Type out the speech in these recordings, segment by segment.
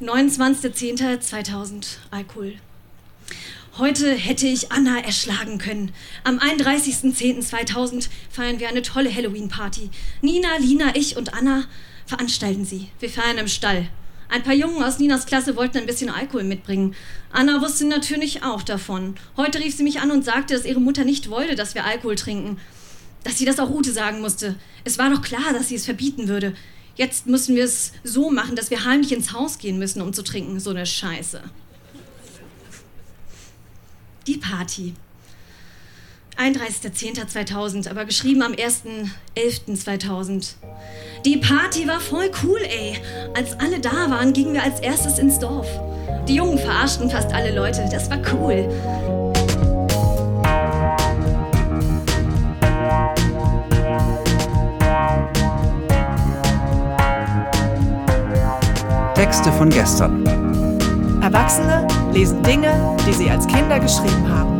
29.10.2000, Alkohol. Heute hätte ich Anna erschlagen können. Am 31.10.2000 feiern wir eine tolle Halloween-Party. Nina, Lina, ich und Anna veranstalten sie. Wir feiern im Stall. Ein paar Jungen aus Ninas Klasse wollten ein bisschen Alkohol mitbringen. Anna wusste natürlich auch davon. Heute rief sie mich an und sagte, dass ihre Mutter nicht wollte, dass wir Alkohol trinken. Dass sie das auch Ute sagen musste. Es war doch klar, dass sie es verbieten würde. Jetzt müssen wir es so machen, dass wir heimlich ins Haus gehen müssen, um zu trinken. So eine Scheiße. Die Party. 31.10.2000, aber geschrieben am 1.11.2000. Die Party war voll cool, ey. Als alle da waren, gingen wir als erstes ins Dorf. Die Jungen verarschten fast alle Leute. Das war cool. Texte von gestern. Erwachsene lesen Dinge, die sie als Kinder geschrieben haben.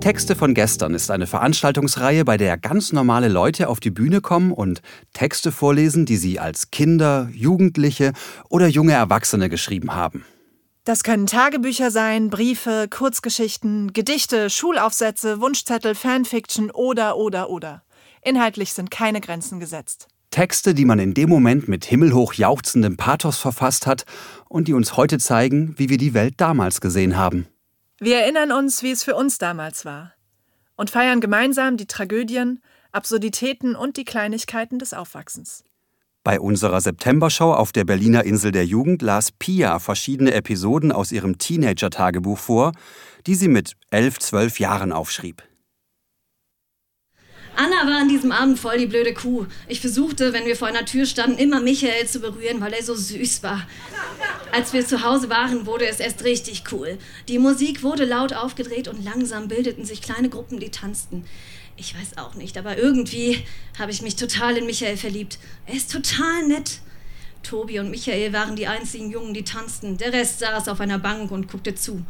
Texte von gestern ist eine Veranstaltungsreihe, bei der ganz normale Leute auf die Bühne kommen und Texte vorlesen, die sie als Kinder, Jugendliche oder junge Erwachsene geschrieben haben. Das können Tagebücher sein, Briefe, Kurzgeschichten, Gedichte, Schulaufsätze, Wunschzettel, Fanfiction oder oder oder. Inhaltlich sind keine Grenzen gesetzt. Texte, die man in dem Moment mit himmelhoch jauchzendem Pathos verfasst hat und die uns heute zeigen, wie wir die Welt damals gesehen haben. Wir erinnern uns, wie es für uns damals war und feiern gemeinsam die Tragödien, Absurditäten und die Kleinigkeiten des Aufwachsens. Bei unserer Septembershow auf der Berliner Insel der Jugend las Pia verschiedene Episoden aus ihrem Teenager-Tagebuch vor, die sie mit elf, zwölf Jahren aufschrieb. Anna war an diesem Abend voll die blöde Kuh. Ich versuchte, wenn wir vor einer Tür standen, immer Michael zu berühren, weil er so süß war. Als wir zu Hause waren, wurde es erst richtig cool. Die Musik wurde laut aufgedreht und langsam bildeten sich kleine Gruppen, die tanzten. Ich weiß auch nicht, aber irgendwie habe ich mich total in Michael verliebt. Er ist total nett. Tobi und Michael waren die einzigen Jungen, die tanzten. Der Rest saß auf einer Bank und guckte zu.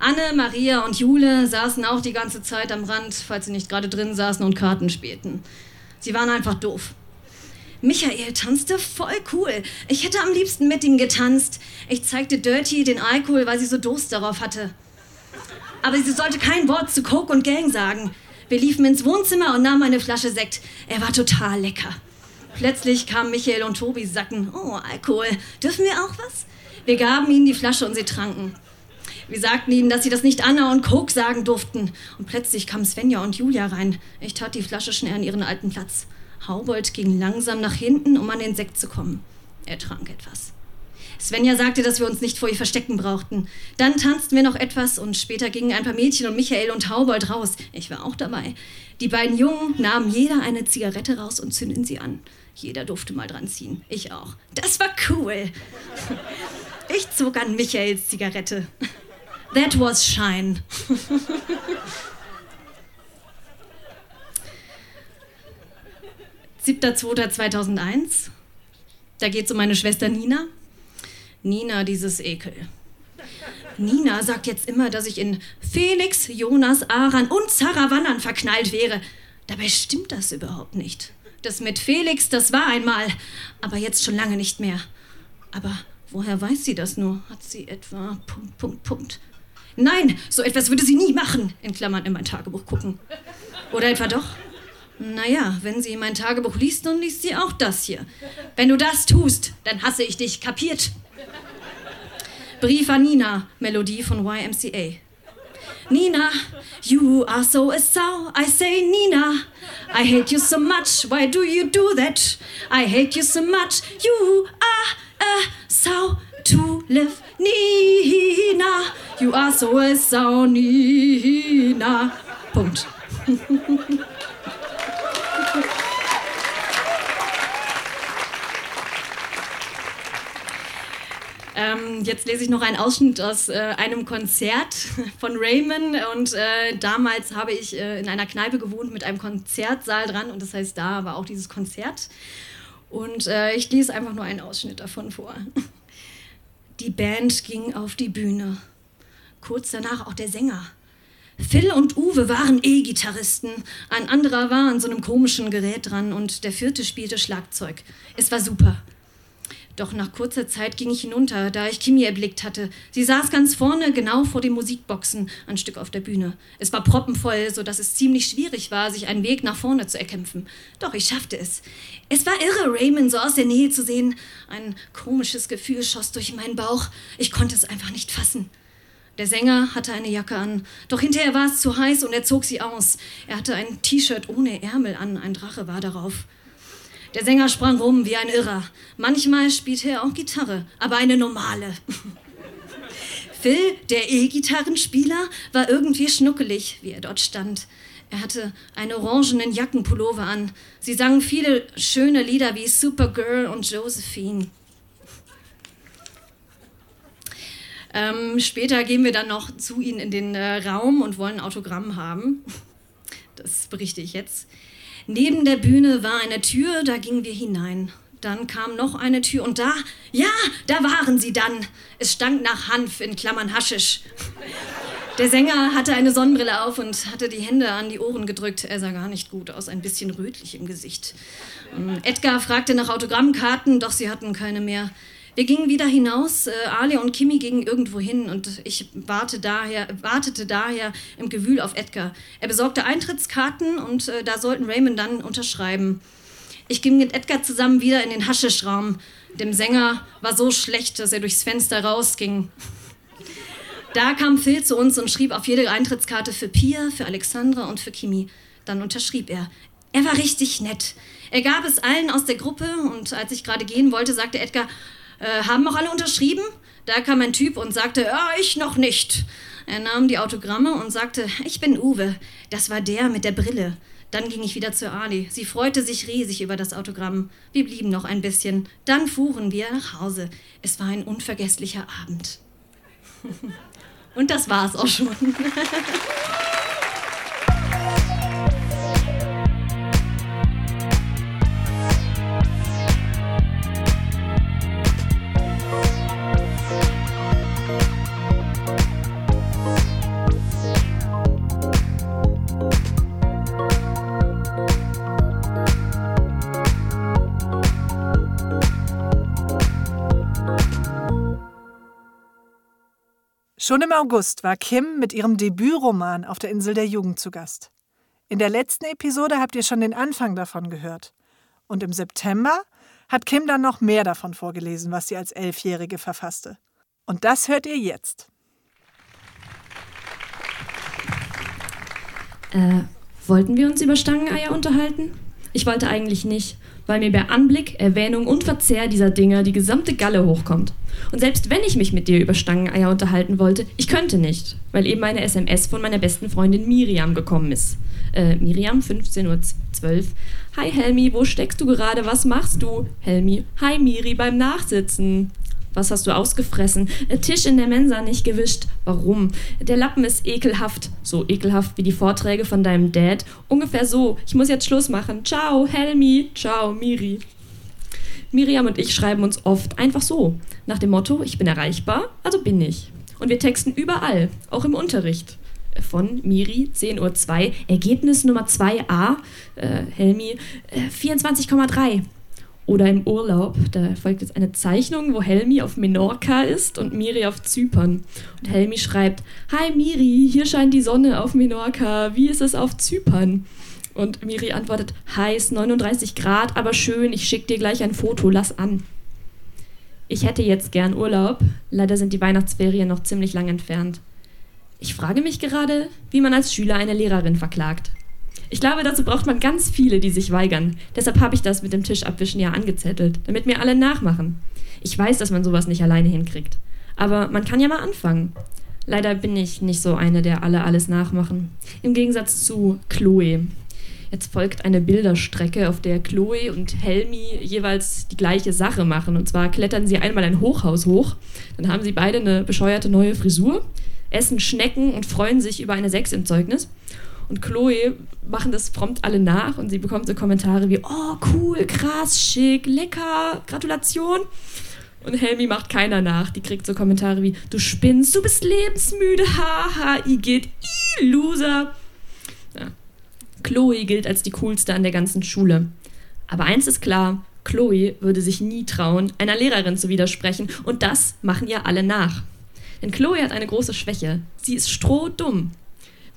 Anne, Maria und Jule saßen auch die ganze Zeit am Rand, falls sie nicht gerade drin saßen und Karten spielten. Sie waren einfach doof. Michael tanzte voll cool. Ich hätte am liebsten mit ihm getanzt. Ich zeigte Dirty den Alkohol, weil sie so Durst darauf hatte. Aber sie sollte kein Wort zu Coke und Gang sagen. Wir liefen ins Wohnzimmer und nahmen eine Flasche Sekt. Er war total lecker. Plötzlich kamen Michael und Tobi, sagten, oh, Alkohol, dürfen wir auch was? Wir gaben ihnen die Flasche und sie tranken. Wir sagten ihnen, dass sie das nicht Anna und Coke sagen durften. Und plötzlich kamen Svenja und Julia rein. Ich tat die Flasche schnell an ihren alten Platz. Haubold ging langsam nach hinten, um an den Sekt zu kommen. Er trank etwas. Svenja sagte, dass wir uns nicht vor ihr verstecken brauchten. Dann tanzten wir noch etwas und später gingen ein paar Mädchen und Michael und Haubold raus. Ich war auch dabei. Die beiden Jungen nahmen jeder eine Zigarette raus und zündeten sie an. Jeder durfte mal dran ziehen. Ich auch. Das war cool. Ich zog an Michaels Zigarette. That was Shine. Siebter, 2001. Da geht es um meine Schwester Nina. Nina, dieses Ekel. Nina sagt jetzt immer, dass ich in Felix, Jonas, Aran und Sarah Wannern verknallt wäre. Dabei stimmt das überhaupt nicht. Das mit Felix, das war einmal, aber jetzt schon lange nicht mehr. Aber woher weiß sie das nur? Hat sie etwa Punkt, Punkt, Punkt. Nein, so etwas würde sie nie machen, in Klammern in mein Tagebuch gucken. Oder etwa doch? Naja, wenn sie mein Tagebuch liest, dann liest sie auch das hier. Wenn du das tust, dann hasse ich dich, kapiert? Brief an Nina, Melodie von YMCA. Nina, you are so a sow. I say, Nina, I hate you so much. Why do you do that? I hate you so much. You are a sow to live. Nina, you are so a sow, Nina. Punkt. Ähm, jetzt lese ich noch einen Ausschnitt aus äh, einem Konzert von Raymond. Und äh, damals habe ich äh, in einer Kneipe gewohnt mit einem Konzertsaal dran. Und das heißt, da war auch dieses Konzert. Und äh, ich lese einfach nur einen Ausschnitt davon vor. Die Band ging auf die Bühne. Kurz danach auch der Sänger. Phil und Uwe waren E-Gitarristen. Ein anderer war an so einem komischen Gerät dran und der vierte spielte Schlagzeug. Es war super. Doch nach kurzer Zeit ging ich hinunter, da ich Kimi erblickt hatte. Sie saß ganz vorne, genau vor den Musikboxen, ein Stück auf der Bühne. Es war proppenvoll, so dass es ziemlich schwierig war, sich einen Weg nach vorne zu erkämpfen. Doch ich schaffte es. Es war irre, Raymond so aus der Nähe zu sehen. Ein komisches Gefühl schoss durch meinen Bauch. Ich konnte es einfach nicht fassen. Der Sänger hatte eine Jacke an, doch hinterher war es zu heiß und er zog sie aus. Er hatte ein T-Shirt ohne Ärmel an, ein Drache war darauf. Der Sänger sprang rum wie ein Irrer. Manchmal spielte er auch Gitarre, aber eine normale. Phil, der E-Gitarrenspieler, war irgendwie schnuckelig, wie er dort stand. Er hatte einen orangenen Jackenpullover an. Sie sangen viele schöne Lieder wie Supergirl und Josephine. Ähm, später gehen wir dann noch zu ihnen in den äh, Raum und wollen Autogramm haben. Das berichte ich jetzt. Neben der Bühne war eine Tür, da gingen wir hinein. Dann kam noch eine Tür und da, ja, da waren sie dann. Es stank nach Hanf in Klammern Haschisch. Der Sänger hatte eine Sonnenbrille auf und hatte die Hände an die Ohren gedrückt. Er sah gar nicht gut aus, ein bisschen rötlich im Gesicht. Ähm, Edgar fragte nach Autogrammkarten, doch sie hatten keine mehr. Wir gingen wieder hinaus, äh, Alia und Kimi gingen irgendwo hin und ich warte daher, wartete daher im Gewühl auf Edgar. Er besorgte Eintrittskarten und äh, da sollten Raymond dann unterschreiben. Ich ging mit Edgar zusammen wieder in den Haschischraum. Dem Sänger war so schlecht, dass er durchs Fenster rausging. Da kam Phil zu uns und schrieb auf jede Eintrittskarte für Pia, für Alexandra und für Kimi. Dann unterschrieb er. Er war richtig nett. Er gab es allen aus der Gruppe und als ich gerade gehen wollte, sagte Edgar, äh, haben auch alle unterschrieben? Da kam ein Typ und sagte, ja, ich noch nicht. Er nahm die Autogramme und sagte, ich bin Uwe. Das war der mit der Brille. Dann ging ich wieder zu Ali. Sie freute sich riesig über das Autogramm. Wir blieben noch ein bisschen. Dann fuhren wir nach Hause. Es war ein unvergesslicher Abend. und das war's auch schon. Schon im August war Kim mit ihrem Debütroman auf der Insel der Jugend zu Gast. In der letzten Episode habt ihr schon den Anfang davon gehört. Und im September hat Kim dann noch mehr davon vorgelesen, was sie als Elfjährige verfasste. Und das hört ihr jetzt. Äh, wollten wir uns über Stangeneier unterhalten? Ich wollte eigentlich nicht, weil mir bei Anblick, Erwähnung und Verzehr dieser Dinger die gesamte Galle hochkommt. Und selbst wenn ich mich mit dir über Stangeneier unterhalten wollte, ich könnte nicht, weil eben eine SMS von meiner besten Freundin Miriam gekommen ist. Äh, Miriam, 15.12 Uhr. Hi Helmi, wo steckst du gerade? Was machst du? Helmi, hi Miri, beim Nachsitzen. Was hast du ausgefressen? Der Tisch in der Mensa nicht gewischt. Warum? Der Lappen ist ekelhaft. So ekelhaft wie die Vorträge von deinem Dad. Ungefähr so. Ich muss jetzt Schluss machen. Ciao, Helmi. Ciao, Miri. Miriam und ich schreiben uns oft einfach so. Nach dem Motto, ich bin erreichbar, also bin ich. Und wir texten überall, auch im Unterricht. Von Miri, 10.02 Uhr, Ergebnis Nummer 2a, äh, Helmi, äh, 24,3. Oder im Urlaub, da folgt jetzt eine Zeichnung, wo Helmi auf Menorca ist und Miri auf Zypern. Und Helmi schreibt, Hi Miri, hier scheint die Sonne auf Menorca, wie ist es auf Zypern? Und Miri antwortet, heiß, 39 Grad, aber schön, ich schicke dir gleich ein Foto, lass an. Ich hätte jetzt gern Urlaub, leider sind die Weihnachtsferien noch ziemlich lang entfernt. Ich frage mich gerade, wie man als Schüler eine Lehrerin verklagt. Ich glaube, dazu braucht man ganz viele, die sich weigern. Deshalb habe ich das mit dem Tischabwischen ja angezettelt, damit mir alle nachmachen. Ich weiß, dass man sowas nicht alleine hinkriegt. Aber man kann ja mal anfangen. Leider bin ich nicht so eine, der alle alles nachmachen. Im Gegensatz zu Chloe. Jetzt folgt eine Bilderstrecke, auf der Chloe und Helmi jeweils die gleiche Sache machen. Und zwar klettern sie einmal ein Hochhaus hoch, dann haben sie beide eine bescheuerte neue Frisur, essen Schnecken und freuen sich über eine Sechs im Zeugnis und Chloe machen das prompt alle nach und sie bekommt so Kommentare wie, oh cool, krass, schick, lecker, Gratulation. Und Helmi macht keiner nach. Die kriegt so Kommentare wie, du spinnst, du bist lebensmüde, haha, i, Loser. Ja. Chloe gilt als die coolste an der ganzen Schule. Aber eins ist klar, Chloe würde sich nie trauen, einer Lehrerin zu widersprechen und das machen ihr alle nach. Denn Chloe hat eine große Schwäche. Sie ist strohdumm.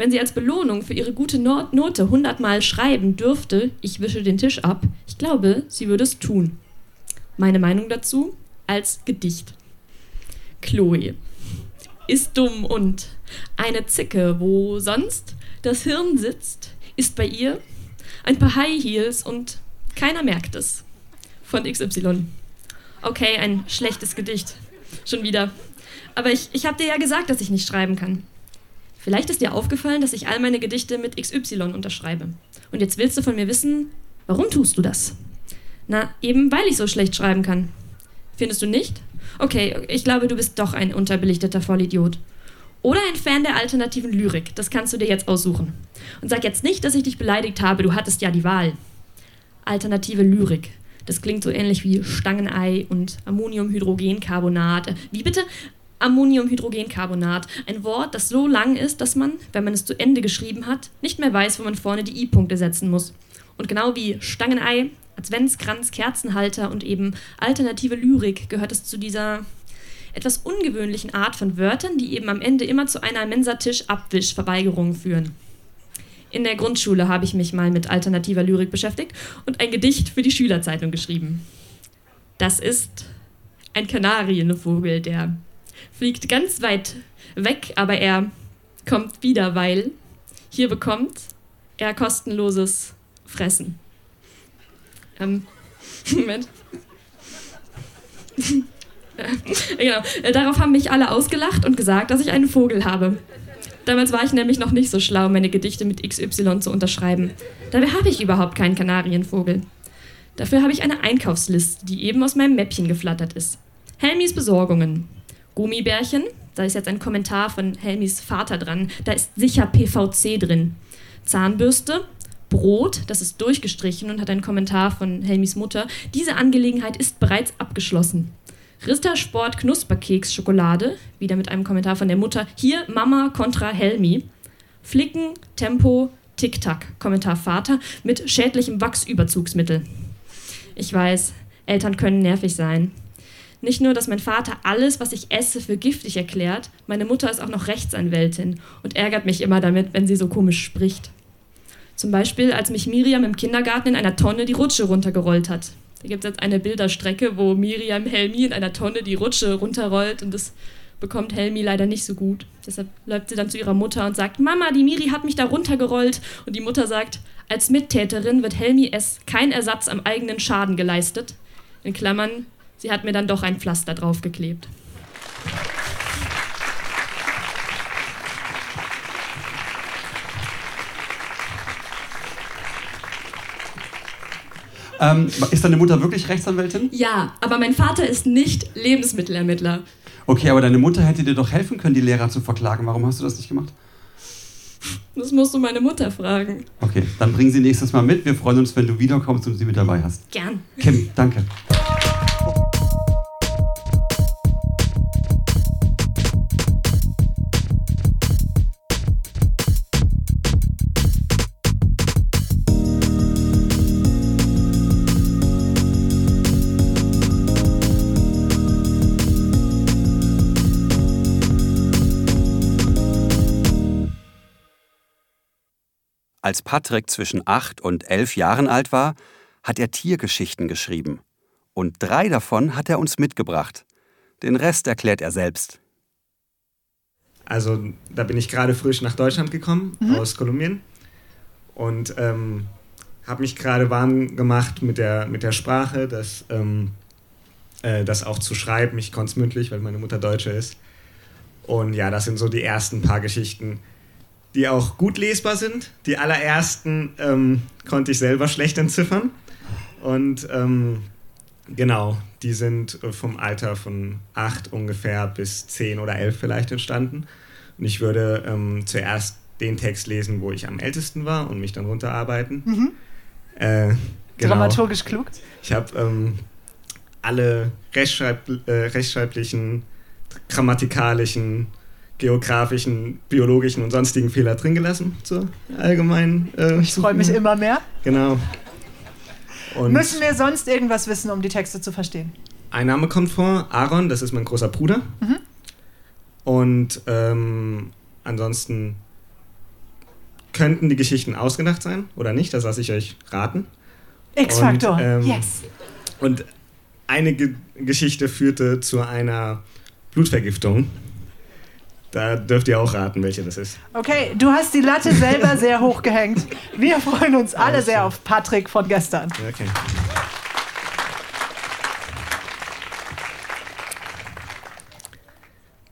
Wenn sie als Belohnung für ihre gute Note hundertmal schreiben dürfte, ich wische den Tisch ab, ich glaube, sie würde es tun. Meine Meinung dazu als Gedicht. Chloe ist dumm und eine Zicke, wo sonst das Hirn sitzt, ist bei ihr ein paar High Heels und keiner merkt es. Von XY. Okay, ein schlechtes Gedicht. Schon wieder. Aber ich, ich habe dir ja gesagt, dass ich nicht schreiben kann. Vielleicht ist dir aufgefallen, dass ich all meine Gedichte mit XY unterschreibe. Und jetzt willst du von mir wissen, warum tust du das? Na, eben weil ich so schlecht schreiben kann. Findest du nicht? Okay, ich glaube, du bist doch ein unterbelichteter Vollidiot. Oder ein Fan der alternativen Lyrik. Das kannst du dir jetzt aussuchen. Und sag jetzt nicht, dass ich dich beleidigt habe, du hattest ja die Wahl. Alternative Lyrik. Das klingt so ähnlich wie Stangenei und Ammoniumhydrogencarbonat. Wie bitte? Ammoniumhydrogencarbonat. Ein Wort, das so lang ist, dass man, wenn man es zu Ende geschrieben hat, nicht mehr weiß, wo man vorne die I-Punkte setzen muss. Und genau wie Stangenei, Adventskranz, Kerzenhalter und eben alternative Lyrik gehört es zu dieser etwas ungewöhnlichen Art von Wörtern, die eben am Ende immer zu einer Mensatisch-Abwisch-Verweigerung führen. In der Grundschule habe ich mich mal mit alternativer Lyrik beschäftigt und ein Gedicht für die Schülerzeitung geschrieben. Das ist ein Kanarienvogel, der fliegt ganz weit weg, aber er kommt wieder, weil hier bekommt er kostenloses Fressen. Ähm, Moment. genau. Darauf haben mich alle ausgelacht und gesagt, dass ich einen Vogel habe. Damals war ich nämlich noch nicht so schlau, meine Gedichte mit XY zu unterschreiben. Dabei habe ich überhaupt keinen Kanarienvogel. Dafür habe ich eine Einkaufsliste, die eben aus meinem Mäppchen geflattert ist. Helmis Besorgungen. Gummibärchen, da ist jetzt ein Kommentar von Helmis Vater dran, da ist sicher PVC drin. Zahnbürste, Brot, das ist durchgestrichen und hat einen Kommentar von Helmis Mutter. Diese Angelegenheit ist bereits abgeschlossen. Rittersport Knusperkeks Schokolade, wieder mit einem Kommentar von der Mutter. Hier Mama kontra Helmi. Flicken, Tempo, Tic-Tac, Kommentar Vater mit schädlichem Wachsüberzugsmittel. Ich weiß, Eltern können nervig sein. Nicht nur, dass mein Vater alles, was ich esse, für giftig erklärt, meine Mutter ist auch noch Rechtsanwältin und ärgert mich immer damit, wenn sie so komisch spricht. Zum Beispiel, als mich Miriam im Kindergarten in einer Tonne die Rutsche runtergerollt hat. Da gibt es jetzt eine Bilderstrecke, wo Miriam Helmi in einer Tonne die Rutsche runterrollt und das bekommt Helmi leider nicht so gut. Deshalb läuft sie dann zu ihrer Mutter und sagt, Mama, die Miri hat mich da runtergerollt. Und die Mutter sagt, als Mittäterin wird Helmi es kein Ersatz am eigenen Schaden geleistet. In Klammern, sie hat mir dann doch ein Pflaster draufgeklebt. Ähm, ist deine Mutter wirklich Rechtsanwältin? Ja, aber mein Vater ist nicht Lebensmittelermittler. Okay, aber deine Mutter hätte dir doch helfen können, die Lehrer zu verklagen. Warum hast du das nicht gemacht? Das musst du meine Mutter fragen. Okay, dann bring sie nächstes Mal mit. Wir freuen uns, wenn du wiederkommst und sie mit dabei hast. Gern. Kim, danke. Als Patrick zwischen acht und elf Jahren alt war, hat er Tiergeschichten geschrieben. Und drei davon hat er uns mitgebracht. Den Rest erklärt er selbst. Also, da bin ich gerade frisch nach Deutschland gekommen, mhm. aus Kolumbien. Und ähm, habe mich gerade warm gemacht mit der, mit der Sprache, das, ähm, äh, das auch zu schreiben. Ich konnte es mündlich, weil meine Mutter Deutsche ist. Und ja, das sind so die ersten paar Geschichten, die auch gut lesbar sind. Die allerersten ähm, konnte ich selber schlecht entziffern. Und ähm, genau, die sind vom Alter von acht ungefähr bis zehn oder elf vielleicht entstanden. Und ich würde ähm, zuerst den Text lesen, wo ich am ältesten war und mich dann runterarbeiten. Mhm. Äh, genau. Dramaturgisch klug. Ich habe ähm, alle rechtschreib äh, rechtschreiblichen, grammatikalischen, geografischen, biologischen und sonstigen Fehler drin gelassen zur allgemeinen. Äh, ich freue mich immer mehr. Genau. Und Müssen wir sonst irgendwas wissen, um die Texte zu verstehen? Ein Name kommt vor, Aaron, das ist mein großer Bruder. Mhm. Und ähm, ansonsten könnten die Geschichten ausgedacht sein oder nicht, das lasse ich euch raten. X-Faktor, ähm, yes. Und eine Ge Geschichte führte zu einer Blutvergiftung. Da dürft ihr auch raten, welche das ist. Okay, du hast die Latte selber sehr hoch gehängt. Wir freuen uns alle sehr auf Patrick von gestern. Okay.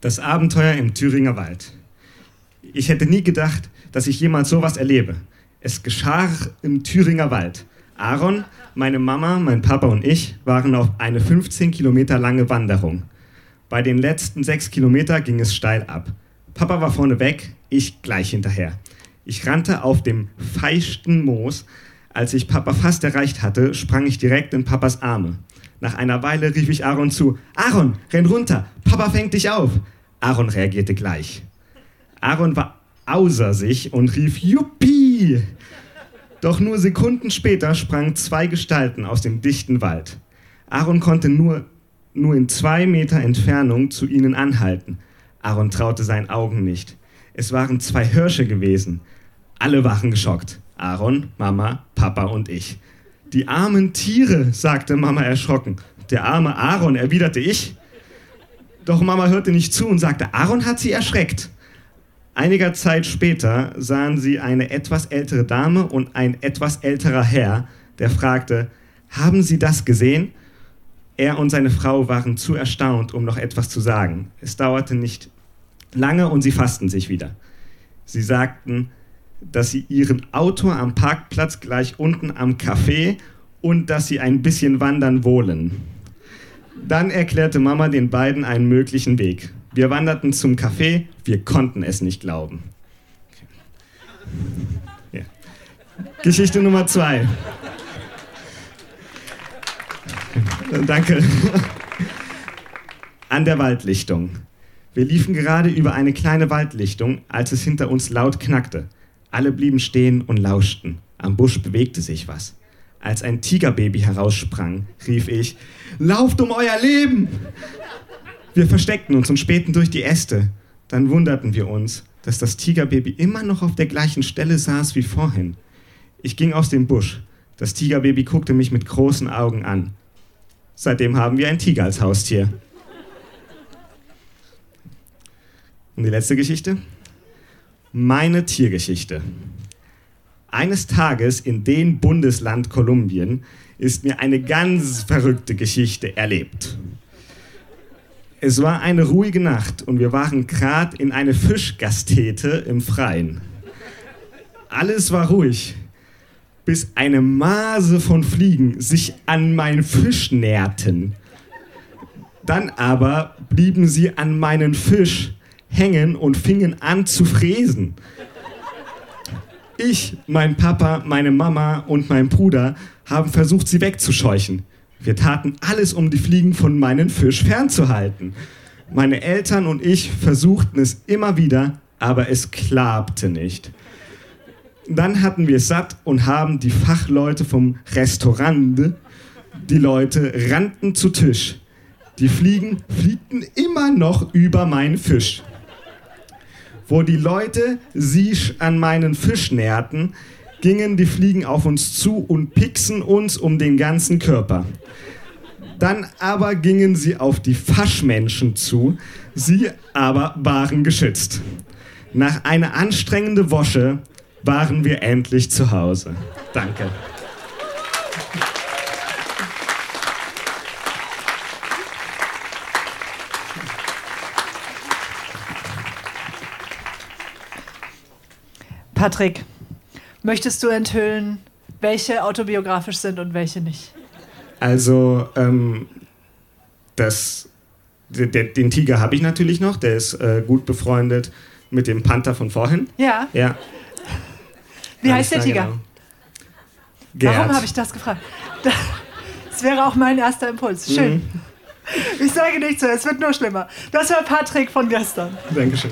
Das Abenteuer im Thüringer Wald. Ich hätte nie gedacht, dass ich jemals sowas erlebe. Es geschah im Thüringer Wald. Aaron, meine Mama, mein Papa und ich waren auf eine 15 Kilometer lange Wanderung. Bei den letzten sechs Kilometer ging es steil ab. Papa war vorne weg, ich gleich hinterher. Ich rannte auf dem feisten Moos. Als ich Papa fast erreicht hatte, sprang ich direkt in Papas Arme. Nach einer Weile rief ich Aaron zu: Aaron, renn runter, Papa fängt dich auf. Aaron reagierte gleich. Aaron war außer sich und rief: Juppie! Doch nur Sekunden später sprangen zwei Gestalten aus dem dichten Wald. Aaron konnte nur, nur in zwei Meter Entfernung zu ihnen anhalten. Aaron traute seinen Augen nicht. Es waren zwei Hirsche gewesen. Alle waren geschockt. Aaron, Mama, Papa und ich. Die armen Tiere, sagte Mama erschrocken. Der arme Aaron, erwiderte ich. Doch Mama hörte nicht zu und sagte, Aaron hat sie erschreckt. Einiger Zeit später sahen sie eine etwas ältere Dame und ein etwas älterer Herr, der fragte, haben Sie das gesehen? Er und seine Frau waren zu erstaunt, um noch etwas zu sagen. Es dauerte nicht lange und sie fassten sich wieder. Sie sagten, dass sie ihren Auto am Parkplatz gleich unten am Café und dass sie ein bisschen wandern wollen. Dann erklärte Mama den beiden einen möglichen Weg. Wir wanderten zum Café, wir konnten es nicht glauben. Ja. Geschichte Nummer zwei. Danke. An der Waldlichtung. Wir liefen gerade über eine kleine Waldlichtung, als es hinter uns laut knackte. Alle blieben stehen und lauschten. Am Busch bewegte sich was. Als ein Tigerbaby heraussprang, rief ich, Lauft um euer Leben! Wir versteckten uns und spähten durch die Äste. Dann wunderten wir uns, dass das Tigerbaby immer noch auf der gleichen Stelle saß wie vorhin. Ich ging aus dem Busch. Das Tigerbaby guckte mich mit großen Augen an. Seitdem haben wir ein Tiger als Haustier. Und die letzte Geschichte? Meine Tiergeschichte. Eines Tages in dem Bundesland Kolumbien ist mir eine ganz verrückte Geschichte erlebt. Es war eine ruhige Nacht und wir waren gerade in eine Fischgastete im Freien. Alles war ruhig, bis eine Mase von Fliegen sich an meinen Fisch näherten. Dann aber blieben sie an meinen Fisch hängen und fingen an zu fräsen. Ich, mein Papa, meine Mama und mein Bruder haben versucht, sie wegzuscheuchen. Wir taten alles, um die Fliegen von meinem Fisch fernzuhalten. Meine Eltern und ich versuchten es immer wieder, aber es klappte nicht. Dann hatten wir es satt und haben die Fachleute vom Restaurant, die Leute rannten zu Tisch. Die Fliegen fliegten immer noch über meinen Fisch wo die Leute sich an meinen Fisch näherten, gingen die Fliegen auf uns zu und pixen uns um den ganzen Körper. Dann aber gingen sie auf die Faschmenschen zu, sie aber waren geschützt. Nach einer anstrengenden Wosche waren wir endlich zu Hause. Danke. Patrick, möchtest du enthüllen, welche autobiografisch sind und welche nicht? Also, ähm, das, den, den Tiger habe ich natürlich noch, der ist äh, gut befreundet mit dem Panther von vorhin. Ja. Ja. Wie heißt der Tiger? Genau. Warum habe ich das gefragt? Das wäre auch mein erster Impuls. Schön. Mhm. Ich sage nichts mehr, es wird nur schlimmer. Das war Patrick von gestern. Dankeschön.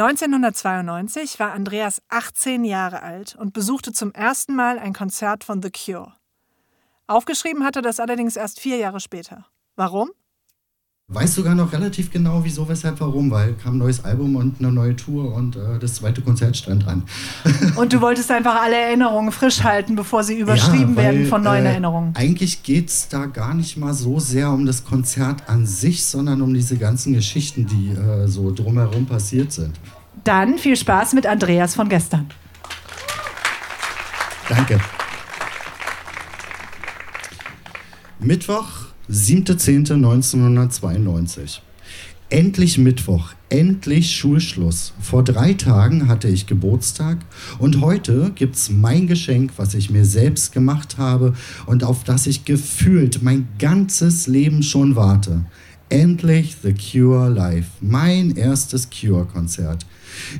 1992 war Andreas 18 Jahre alt und besuchte zum ersten Mal ein Konzert von The Cure. Aufgeschrieben hatte das allerdings erst vier Jahre später. Warum? Weiß sogar noch relativ genau, wieso, weshalb, warum, weil kam ein neues Album und eine neue Tour und äh, das zweite Konzert stand dran. und du wolltest einfach alle Erinnerungen frisch halten, bevor sie überschrieben ja, weil, werden von neuen äh, Erinnerungen. Eigentlich geht es da gar nicht mal so sehr um das Konzert an sich, sondern um diese ganzen Geschichten, die äh, so drumherum passiert sind. Dann viel Spaß mit Andreas von gestern. Danke. Mittwoch, 7.10.1992. Endlich Mittwoch, endlich Schulschluss. Vor drei Tagen hatte ich Geburtstag und heute gibt's mein Geschenk, was ich mir selbst gemacht habe und auf das ich gefühlt mein ganzes Leben schon warte. Endlich The Cure Live, mein erstes Cure-Konzert.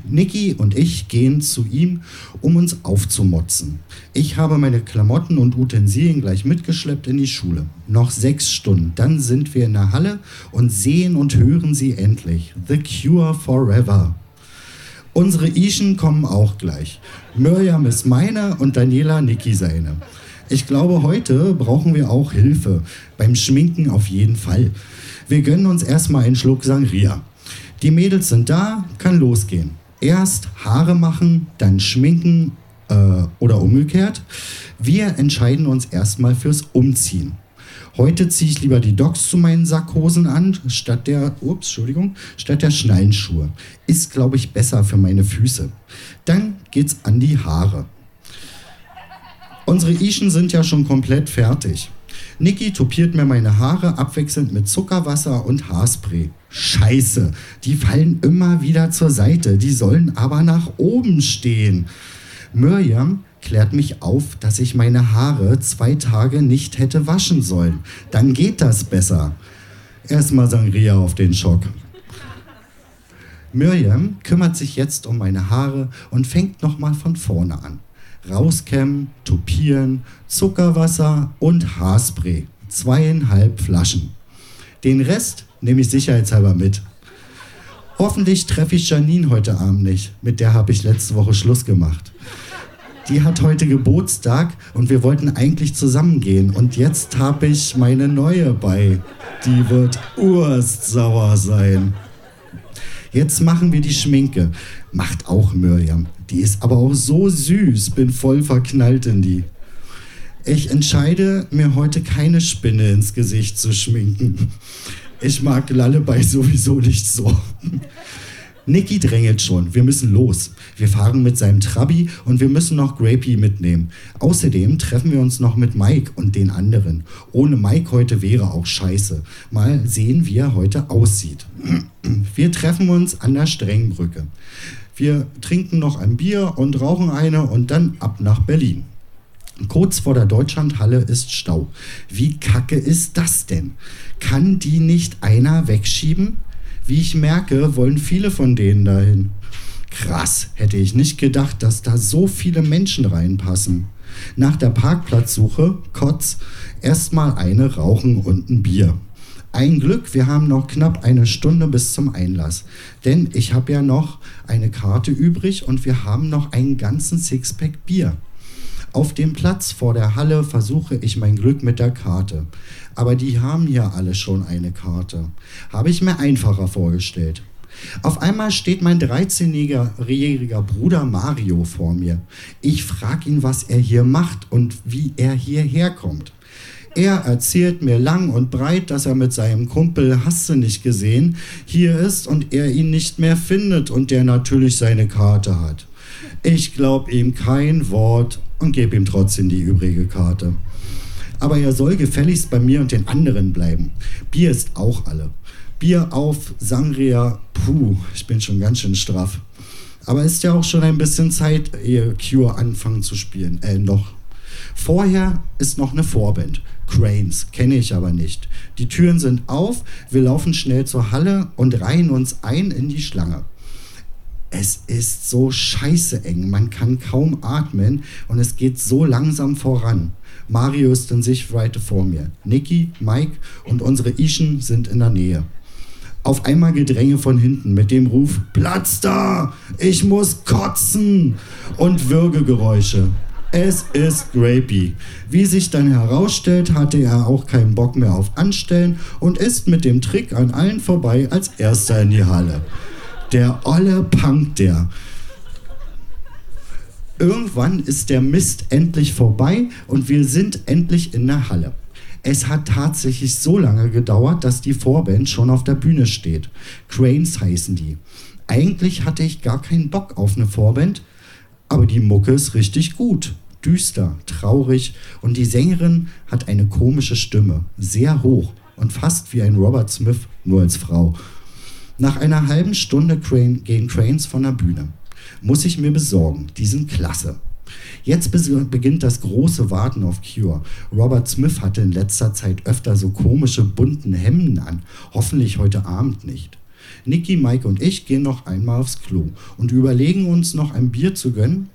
Niki und ich gehen zu ihm, um uns aufzumotzen. Ich habe meine Klamotten und Utensilien gleich mitgeschleppt in die Schule. Noch sechs Stunden, dann sind wir in der Halle und sehen und hören sie endlich. The Cure Forever. Unsere Ischen kommen auch gleich. Mirjam ist meine und Daniela Niki seine. Ich glaube, heute brauchen wir auch Hilfe. Beim Schminken auf jeden Fall. Wir gönnen uns erstmal einen Schluck Sangria. Die Mädels sind da, kann losgehen. Erst Haare machen, dann schminken äh, oder umgekehrt. Wir entscheiden uns erstmal fürs Umziehen. Heute ziehe ich lieber die Docks zu meinen Sackhosen an, statt der, ups, Entschuldigung, statt der Schnallenschuhe. Ist, glaube ich, besser für meine Füße. Dann geht's an die Haare. Unsere Ischen sind ja schon komplett fertig. Niki topiert mir meine Haare abwechselnd mit Zuckerwasser und Haarspray. Scheiße, die fallen immer wieder zur Seite, die sollen aber nach oben stehen. Mirjam klärt mich auf, dass ich meine Haare zwei Tage nicht hätte waschen sollen. Dann geht das besser. Erstmal Sangria auf den Schock. Mirjam kümmert sich jetzt um meine Haare und fängt nochmal von vorne an. Rauskämmen, topieren, Zuckerwasser und Haarspray. Zweieinhalb Flaschen. Den Rest nehme ich sicherheitshalber mit. Hoffentlich treffe ich Janine heute Abend nicht. Mit der habe ich letzte Woche Schluss gemacht. Die hat heute Geburtstag und wir wollten eigentlich zusammengehen. Und jetzt habe ich meine neue bei. Die wird urstsauer sein. Jetzt machen wir die Schminke. Macht auch Miriam. Die ist aber auch so süß. Bin voll verknallt in die. Ich entscheide, mir heute keine Spinne ins Gesicht zu schminken. Ich mag Lullaby sowieso nicht so. Niki drängelt schon, wir müssen los. Wir fahren mit seinem Trabi und wir müssen noch Grapey mitnehmen. Außerdem treffen wir uns noch mit Mike und den anderen. Ohne Mike heute wäre auch scheiße. Mal sehen, wie er heute aussieht. Wir treffen uns an der Strengbrücke. Wir trinken noch ein Bier und rauchen eine und dann ab nach Berlin. Kurz vor der Deutschlandhalle ist Stau. Wie kacke ist das denn? Kann die nicht einer wegschieben? Wie ich merke, wollen viele von denen dahin. Krass, hätte ich nicht gedacht, dass da so viele Menschen reinpassen. Nach der Parkplatzsuche, Kotz, erstmal eine rauchen und ein Bier. Ein Glück, wir haben noch knapp eine Stunde bis zum Einlass. Denn ich habe ja noch eine Karte übrig und wir haben noch einen ganzen Sixpack Bier. Auf dem Platz vor der Halle versuche ich mein Glück mit der Karte. Aber die haben ja alle schon eine Karte. Habe ich mir einfacher vorgestellt. Auf einmal steht mein 13-jähriger Bruder Mario vor mir. Ich frage ihn, was er hier macht und wie er hierher kommt. Er erzählt mir lang und breit, dass er mit seinem Kumpel Hasse nicht gesehen hier ist und er ihn nicht mehr findet und der natürlich seine Karte hat. Ich glaube ihm kein Wort und gebe ihm trotzdem die übrige Karte. Aber er soll gefälligst bei mir und den anderen bleiben. Bier ist auch alle. Bier auf, Sangria, puh, ich bin schon ganz schön straff. Aber ist ja auch schon ein bisschen Zeit, ehe Cure anfangen zu spielen. Äh, noch. Vorher ist noch eine Vorband. Cranes, kenne ich aber nicht. Die Türen sind auf, wir laufen schnell zur Halle und reihen uns ein in die Schlange. Es ist so scheiße eng, man kann kaum atmen und es geht so langsam voran. Mario ist in Sichtweite vor mir. Niki, Mike und unsere Ischen sind in der Nähe. Auf einmal Gedränge von hinten mit dem Ruf: Platz da! Ich muss kotzen! Und Würgegeräusche. Es ist Grapey. Wie sich dann herausstellt, hatte er auch keinen Bock mehr auf Anstellen und ist mit dem Trick an allen vorbei als erster in die Halle. Der olle Punk, der. Irgendwann ist der Mist endlich vorbei und wir sind endlich in der Halle. Es hat tatsächlich so lange gedauert, dass die Vorband schon auf der Bühne steht. Cranes heißen die. Eigentlich hatte ich gar keinen Bock auf eine Vorband, aber die Mucke ist richtig gut. Düster, traurig und die Sängerin hat eine komische Stimme, sehr hoch und fast wie ein Robert Smith, nur als Frau. Nach einer halben Stunde gehen Cranes von der Bühne. Muss ich mir besorgen, die sind klasse. Jetzt beginnt das große Warten auf Cure. Robert Smith hatte in letzter Zeit öfter so komische bunten Hemden an. Hoffentlich heute Abend nicht. Niki, Mike und ich gehen noch einmal aufs Klo und überlegen uns noch ein Bier zu gönnen,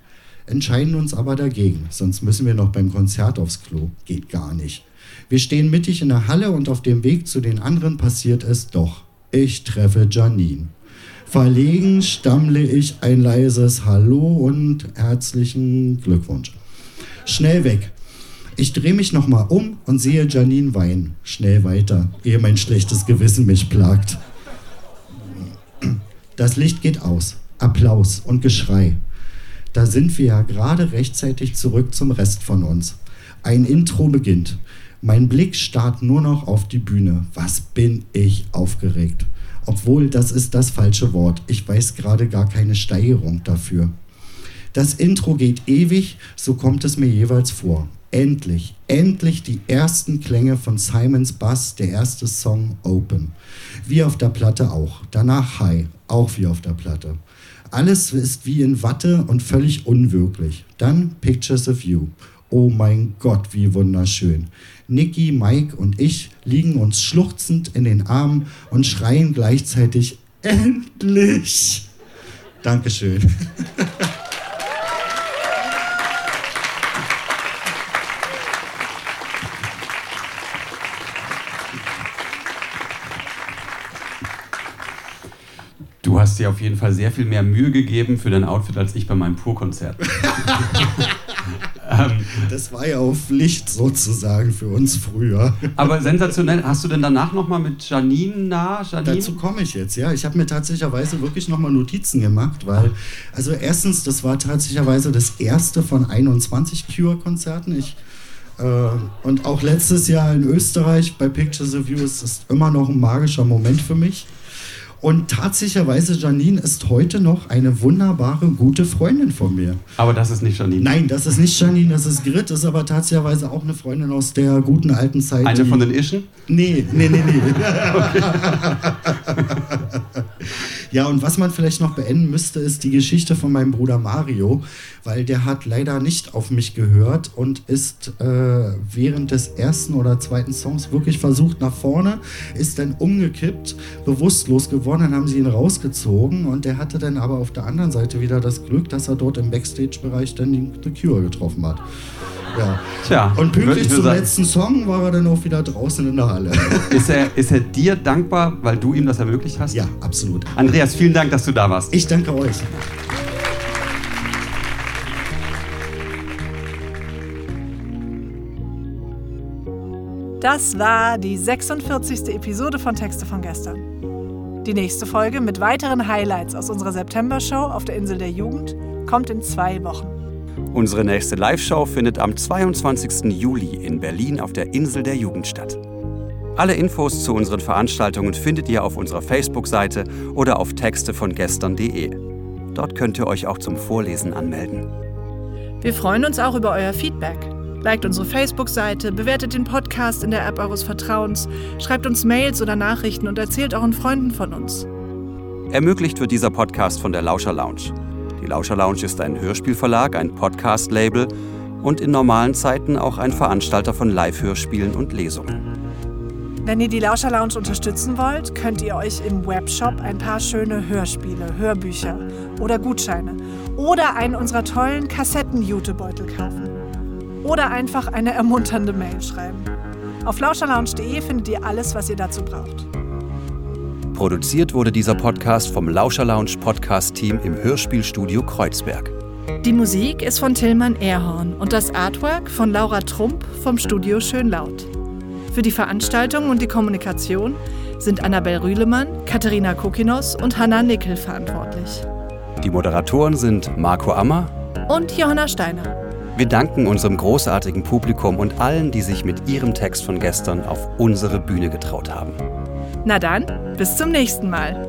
entscheiden uns aber dagegen, sonst müssen wir noch beim Konzert aufs Klo. Geht gar nicht. Wir stehen mittig in der Halle und auf dem Weg zu den anderen passiert es doch. Ich treffe Janine. Verlegen stammle ich ein leises Hallo und herzlichen Glückwunsch. Schnell weg. Ich drehe mich nochmal um und sehe Janine weinen. Schnell weiter, ehe mein schlechtes Gewissen mich plagt. Das Licht geht aus. Applaus und Geschrei. Da sind wir ja gerade rechtzeitig zurück zum Rest von uns. Ein Intro beginnt. Mein Blick starrt nur noch auf die Bühne. Was bin ich aufgeregt. Obwohl, das ist das falsche Wort. Ich weiß gerade gar keine Steigerung dafür. Das Intro geht ewig, so kommt es mir jeweils vor. Endlich, endlich die ersten Klänge von Simons Bass, der erste Song Open. Wie auf der Platte auch. Danach High, auch wie auf der Platte. Alles ist wie in Watte und völlig unwirklich. Dann Pictures of You. Oh mein Gott, wie wunderschön. Niki, Mike und ich liegen uns schluchzend in den Armen und schreien gleichzeitig Endlich! Dankeschön. hast dir auf jeden Fall sehr viel mehr Mühe gegeben für dein Outfit als ich bei meinem Pur-Konzert. ähm, das war ja auf Pflicht sozusagen für uns früher. Aber sensationell. Hast du denn danach nochmal mit Janine nah? Janine? Dazu komme ich jetzt, ja. Ich habe mir tatsächlicherweise wirklich nochmal Notizen gemacht, weil, also erstens, das war tatsächlicherweise das erste von 21 Cure-Konzerten. Ich äh, und auch letztes Jahr in Österreich bei Pictures of You ist immer noch ein magischer Moment für mich. Und tatsächlicherweise, Janine ist heute noch eine wunderbare, gute Freundin von mir. Aber das ist nicht Janine. Nein, das ist nicht Janine, das ist Grit, ist aber tatsächlicherweise auch eine Freundin aus der guten alten Zeit. Eine von den Ischen? Nee, nee, nee, nee. ja, und was man vielleicht noch beenden müsste, ist die Geschichte von meinem Bruder Mario, weil der hat leider nicht auf mich gehört und ist äh, während des ersten oder zweiten Songs wirklich versucht nach vorne, ist dann umgekippt, bewusstlos geworden geworden, dann haben sie ihn rausgezogen und der hatte dann aber auf der anderen Seite wieder das Glück, dass er dort im Backstage-Bereich dann die, The Cure getroffen hat. Ja. Tja, und pünktlich zum sagen. letzten Song war er dann auch wieder draußen in der Halle. Ist er, ist er dir dankbar, weil du ihm das ermöglicht hast? Ja, absolut. Andreas, vielen Dank, dass du da warst. Ich danke euch. Das war die 46. Episode von Texte von gestern. Die nächste Folge mit weiteren Highlights aus unserer September-Show auf der Insel der Jugend kommt in zwei Wochen. Unsere nächste Live-Show findet am 22. Juli in Berlin auf der Insel der Jugend statt. Alle Infos zu unseren Veranstaltungen findet ihr auf unserer Facebook-Seite oder auf textevongestern.de. Dort könnt ihr euch auch zum Vorlesen anmelden. Wir freuen uns auch über euer Feedback. Liked unsere Facebook-Seite, bewertet den Podcast in der App eures Vertrauens, schreibt uns Mails oder Nachrichten und erzählt euren Freunden von uns. Ermöglicht wird dieser Podcast von der Lauscher Lounge. Die Lauscher Lounge ist ein Hörspielverlag, ein Podcast-Label und in normalen Zeiten auch ein Veranstalter von Live-Hörspielen und Lesungen. Wenn ihr die Lauscher Lounge unterstützen wollt, könnt ihr euch im Webshop ein paar schöne Hörspiele, Hörbücher oder Gutscheine oder einen unserer tollen Kassetten-Jutebeutel kaufen. Oder einfach eine ermunternde Mail schreiben. Auf lauscherlounge.de findet ihr alles, was ihr dazu braucht. Produziert wurde dieser Podcast vom Lauscher Lounge Podcast Team im Hörspielstudio Kreuzberg. Die Musik ist von Tillmann Erhorn und das Artwork von Laura Trump vom Studio Schönlaut. Für die Veranstaltung und die Kommunikation sind Annabel Rühlemann, Katharina Kokinos und Hanna Nickel verantwortlich. Die Moderatoren sind Marco Ammer und Johanna Steiner. Wir danken unserem großartigen Publikum und allen, die sich mit ihrem Text von gestern auf unsere Bühne getraut haben. Na dann, bis zum nächsten Mal.